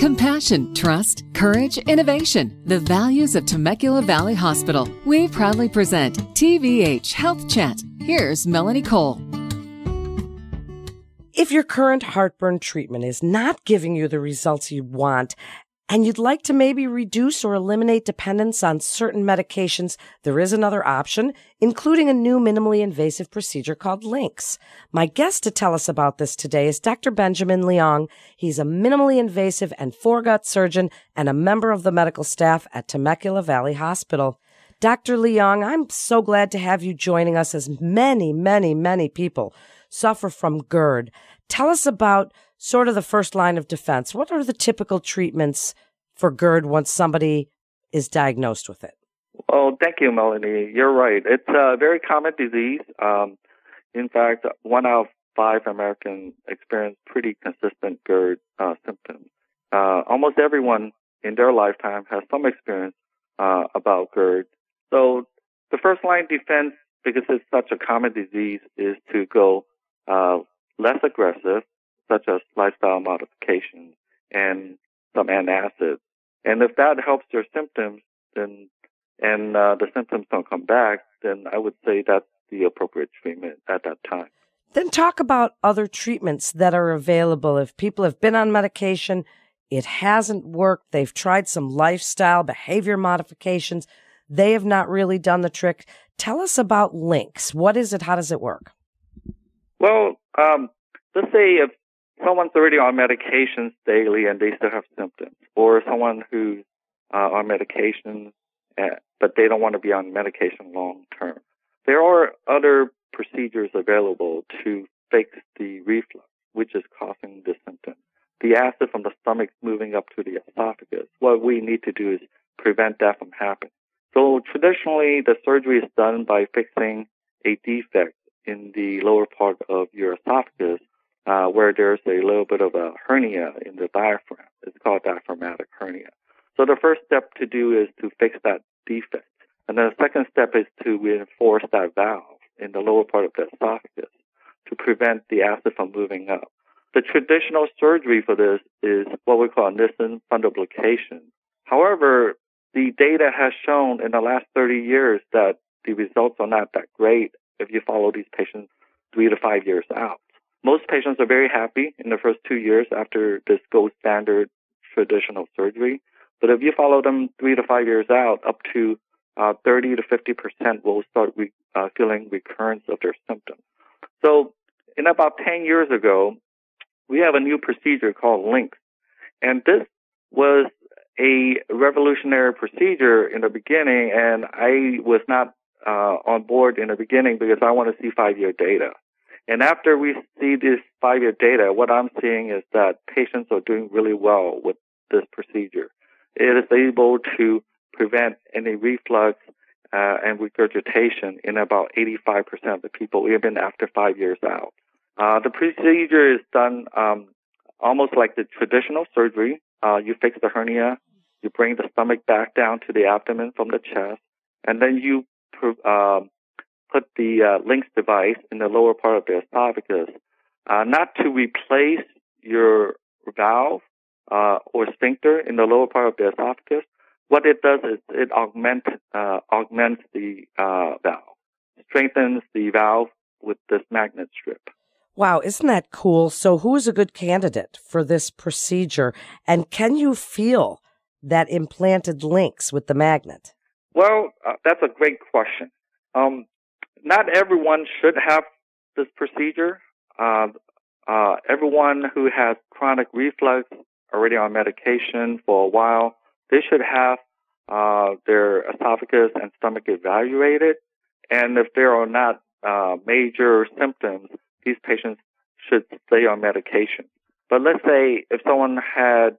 Compassion, trust, courage, innovation, the values of Temecula Valley Hospital. We proudly present TVH Health Chat. Here's Melanie Cole. If your current heartburn treatment is not giving you the results you want, and you'd like to maybe reduce or eliminate dependence on certain medications, there is another option, including a new minimally invasive procedure called LINX. My guest to tell us about this today is Dr. Benjamin Leong. He's a minimally invasive and foregut surgeon and a member of the medical staff at Temecula Valley Hospital. Dr. Leong, I'm so glad to have you joining us as many, many, many people suffer from GERD. Tell us about sort of the first line of defense. What are the typical treatments for GERD once somebody is diagnosed with it? Well, thank you, Melanie. You're right. It's a very common disease. Um, in fact, one out of five Americans experience pretty consistent GERD uh, symptoms. Uh, almost everyone in their lifetime has some experience uh, about GERD. So the first line defense, because it's such a common disease, is to go uh, less aggressive, such as lifestyle modifications and some antacids. And if that helps your symptoms, then and uh, the symptoms don't come back, then I would say that's the appropriate treatment at that time. Then talk about other treatments that are available. If people have been on medication, it hasn't worked, they've tried some lifestyle behavior modifications, they have not really done the trick. Tell us about LINX. What is it? How does it work? Well, um, let's say if someone's already on medications daily and they still have symptoms, or someone who's uh, on medication uh, but they don't want to be on medication long term. There are other procedures available to fix the reflux, which is causing the symptom. The acid from the stomach moving up to the esophagus. What we need to do is prevent that from happening. So traditionally, the surgery is done by fixing a defect in the lower part of your esophagus uh, where there's a little bit of a hernia in the diaphragm. It's called diaphragmatic hernia. So the first step to do is to fix that defect. And then the second step is to reinforce that valve in the lower part of the esophagus to prevent the acid from moving up. The traditional surgery for this is what we call Nissen fundoplication. However, the data has shown in the last 30 years that the results are not that great if you follow these patients three to five years out. Most patients are very happy in the first two years after this gold standard traditional surgery. But if you follow them three to five years out, up to uh, 30 to 50 percent will start re- uh, feeling recurrence of their symptoms. So, in about 10 years ago, we have a new procedure called LINX, and this was a revolutionary procedure in the beginning, and I was not uh, on board in the beginning because I want to see five-year data. And after we see this five-year data, what I'm seeing is that patients are doing really well with this procedure. It is able to prevent any reflux uh, and regurgitation in about 85% of the people, even after five years out. Uh, the procedure is done um, almost like the traditional surgery. Uh, you fix the hernia, you bring the stomach back down to the abdomen from the chest, and then you uh, put the uh, LINX device in the lower part of the esophagus, uh, not to replace your valve uh, or sphincter in the lower part of the esophagus. What it does is it augment, uh, augments the uh, valve, strengthens the valve with this magnet strip. Wow, isn't that cool? So, who is a good candidate for this procedure? And can you feel that implanted LINX with the magnet? Well, uh, that's a great question. Um, not everyone should have this procedure. Uh, uh, everyone who has chronic reflux already on medication for a while, they should have uh, their esophagus and stomach evaluated. And if there are not uh, major symptoms, these patients should stay on medication. But let's say if someone had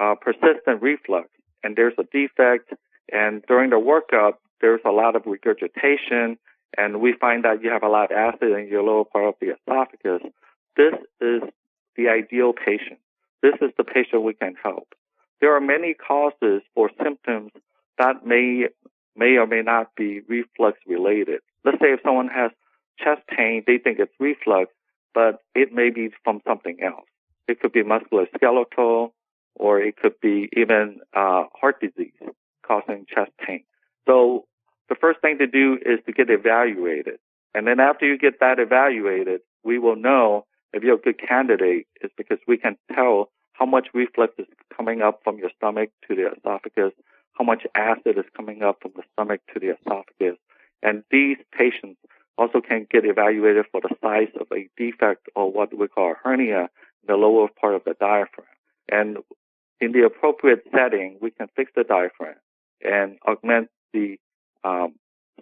uh, persistent reflux and there's a defect, and during the workup there's a lot of regurgitation and we find that you have a lot of acid in your lower part of the esophagus, this is the ideal patient. This is the patient we can help. There are many causes for symptoms that may may or may not be reflux related. Let's say if someone has chest pain, they think it's reflux, but it may be from something else. It could be musculoskeletal, or it could be even uh, heart disease causing chest pain. So the first thing to do is to get evaluated. And then after you get that evaluated, we will know if you're a good candidate is because we can tell how much reflux is coming up from your stomach to the esophagus, how much acid is coming up from the stomach to the esophagus. And these patients also can get evaluated for the size of a defect or what we call a hernia in the lower part of the diaphragm. And in the appropriate setting, we can fix the diaphragm and augment the um,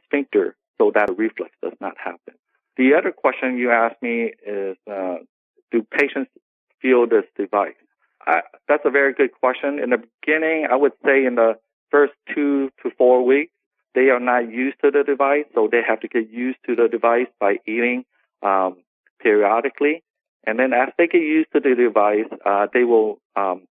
sphincter so that a reflux does not happen. The other question you asked me is, uh, do patients feel this device? I, that's a very good question. In the beginning, I would say in the first two to four weeks, they are not used to the device, so they have to get used to the device by eating um, periodically. And then as they get used to the device, uh, they will um,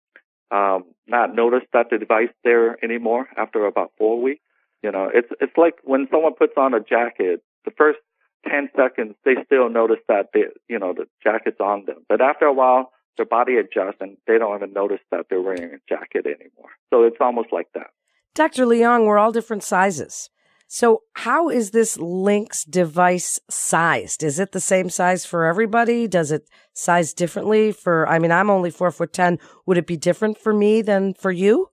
um, not notice that the device there anymore after about four weeks. You know, it's it's like when someone puts on a jacket, the first ten seconds they still notice that they, you know, the jacket's on them, but after a while their body adjusts and they don't even notice that they're wearing a jacket anymore. So it's almost like that. Dr. Leong, we're all different sizes. So how is this LINX device sized? Is it the same size for everybody? Does it size differently for, I mean, I'm only four foot 10. Would it be different for me than for you?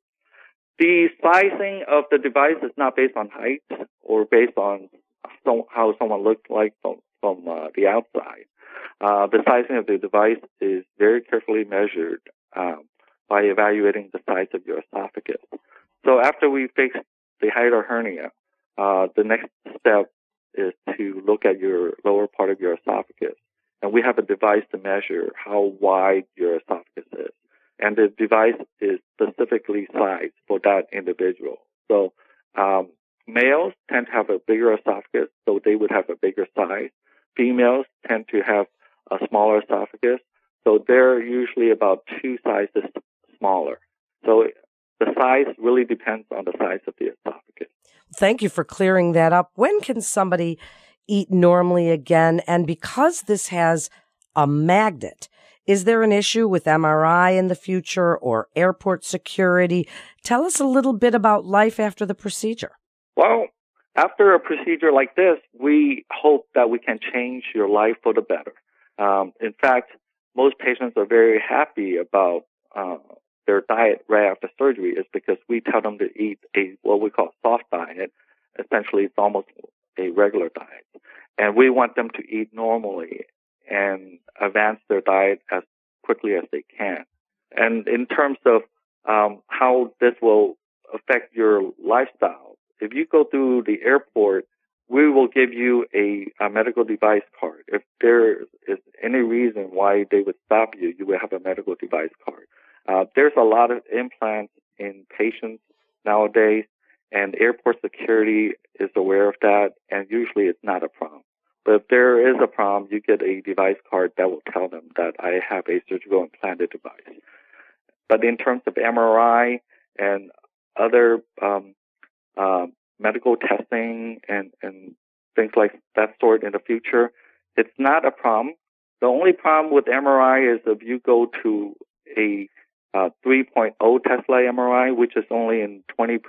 The sizing of the device is not based on height or based on how someone looks like from, from uh, the outside. Uh, the sizing of the device is very carefully measured um, by evaluating the size of your esophagus. So after we fix the hiatal hernia, uh, the next step is to look at your lower part of your esophagus. And we have a device to measure how wide your esophagus is. And the device is specifically sized for that individual. So, um, males tend to have a bigger esophagus, so they would have a bigger size. Females tend to have a smaller esophagus, so they're usually about two sizes smaller. So the size really depends on the size of the esophagus. Thank you for clearing that up. When can somebody eat normally again? And because this has a magnet, is there an issue with MRI in the future or airport security? Tell us a little bit about life after the procedure. Well, after a procedure like this, we hope that we can change your life for the better. Um, in fact, most patients are very happy about uh, their diet right after surgery is because we tell them to eat a what we call soft diet. Essentially, it's almost a regular diet, and we want them to eat normally and advance their diet as quickly as they can. And in terms of um, how this will affect your lifestyle, if you go through the airport, we will give you a, a medical device card. If there is any reason why they would stop you, you will have a medical device card. Uh, there's a lot of implants in patients nowadays, and airport security is aware of that, and usually it's not a problem. But if there is a problem, you get a device card that will tell them that I have a surgical implanted device. But in terms of MRI and other um, uh, medical testing and, and things like that sort in the future, it's not a problem. The only problem with MRI is if you go to a uh, 3.0 Tesla MRI, which is only in 20%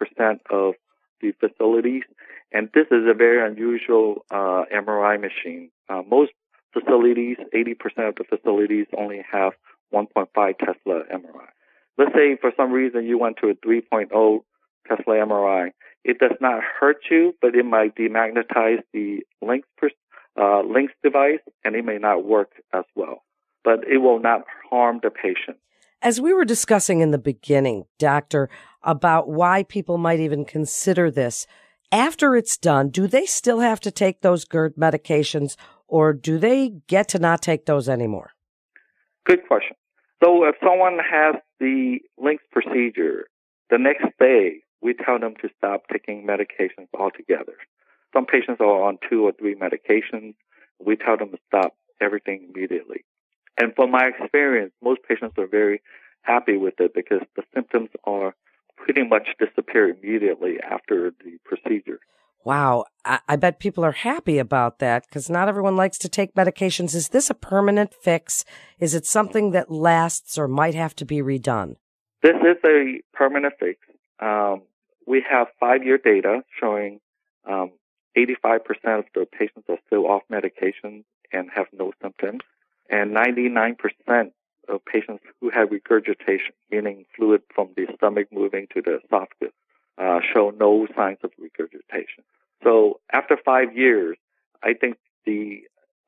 of facilities. And this is a very unusual uh, MRI machine. Uh, most facilities, 80% of the facilities only have 1.5 Tesla MRI. Let's say for some reason you went to a 3.0 Tesla MRI. It does not hurt you, but it might demagnetize the LINX, uh, LINX device and it may not work as well. But it will not harm the patient. As we were discussing in the beginning, doctor, about why people might even consider this, after it's done, do they still have to take those GERD medications or do they get to not take those anymore? Good question. So if someone has the LINX procedure, the next day we tell them to stop taking medications altogether. Some patients are on two or three medications. We tell them to stop everything immediately. And from my experience, most patients are very happy with it because the symptoms are pretty much disappear immediately after the procedure. Wow. I, I bet people are happy about that because not everyone likes to take medications. Is this a permanent fix? Is it something that lasts or might have to be redone? This is a permanent fix. Um, we have five-year data showing um, 85% of the patients are still off medication and have no symptoms, and 99% patients who have regurgitation, meaning fluid from the stomach moving to the esophagus, uh, show no signs of regurgitation. So after five years, I think the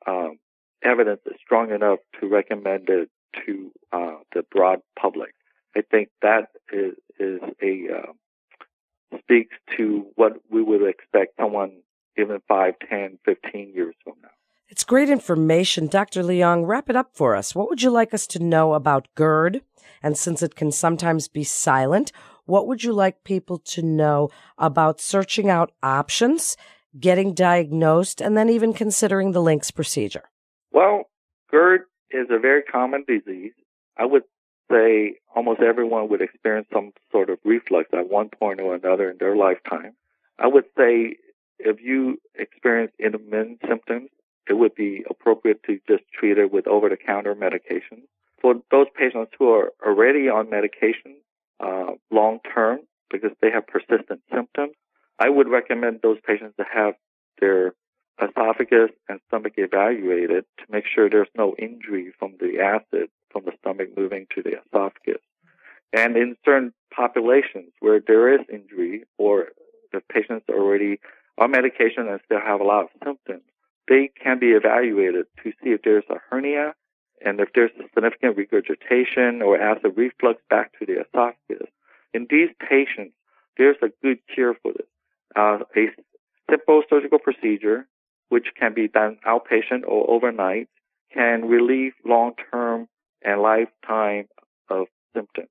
um, evidence is strong enough to recommend it to uh, the broad public. I think that is, is a uh, speaks to what we would expect someone given 5, 10, 15 years from now. It's great information. Dr. Leong, wrap it up for us. What would you like us to know about GERD? And since it can sometimes be silent, what would you like people to know about searching out options, getting diagnosed, and then even considering the LINX procedure? Well, GERD is a very common disease. I would say almost everyone would experience some sort of reflux at one point or another in their lifetime. I would say if you experience intermittent symptoms, it would be appropriate to just treat it with over-the-counter medication. For those patients who are already on medication uh, long term because they have persistent symptoms, I would recommend those patients to have their esophagus and stomach evaluated to make sure there's no injury from the acid from the stomach moving to the esophagus. And in certain populations where there is injury or the patients already on medication and still have a lot of symptoms, they can be evaluated to see if there's a hernia and if there's a significant regurgitation or acid reflux back to the esophagus. In these patients, there's a good cure for this. Uh, a simple surgical procedure, which can be done outpatient or overnight, can relieve long-term and lifetime of symptoms.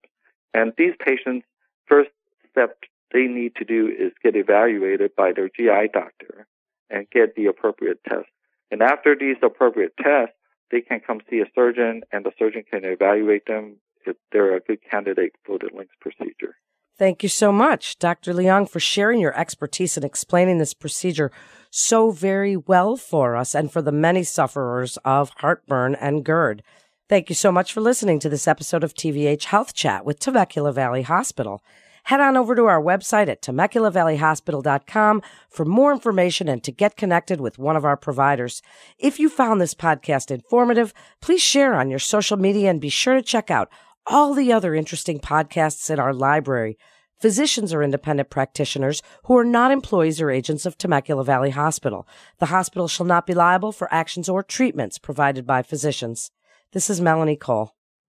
And these patients, first step they need to do is get evaluated by their GI doctor and get the appropriate test. And after these appropriate tests, they can come see a surgeon and the surgeon can evaluate them if they're a good candidate for the LINX procedure. Thank you so much, Dr. Leong, for sharing your expertise and explaining this procedure so very well for us and for the many sufferers of heartburn and GERD. Thank you so much for listening to this episode of TVH Health Chat with Temecula Valley Hospital. Head on over to our website at TemeculaValleyHospital.com for more information and to get connected with one of our providers. If you found this podcast informative, please share on your social media and be sure to check out all the other interesting podcasts in our library. Physicians are independent practitioners who are not employees or agents of Temecula Valley Hospital. The hospital shall not be liable for actions or treatments provided by physicians. This is Melanie Cole.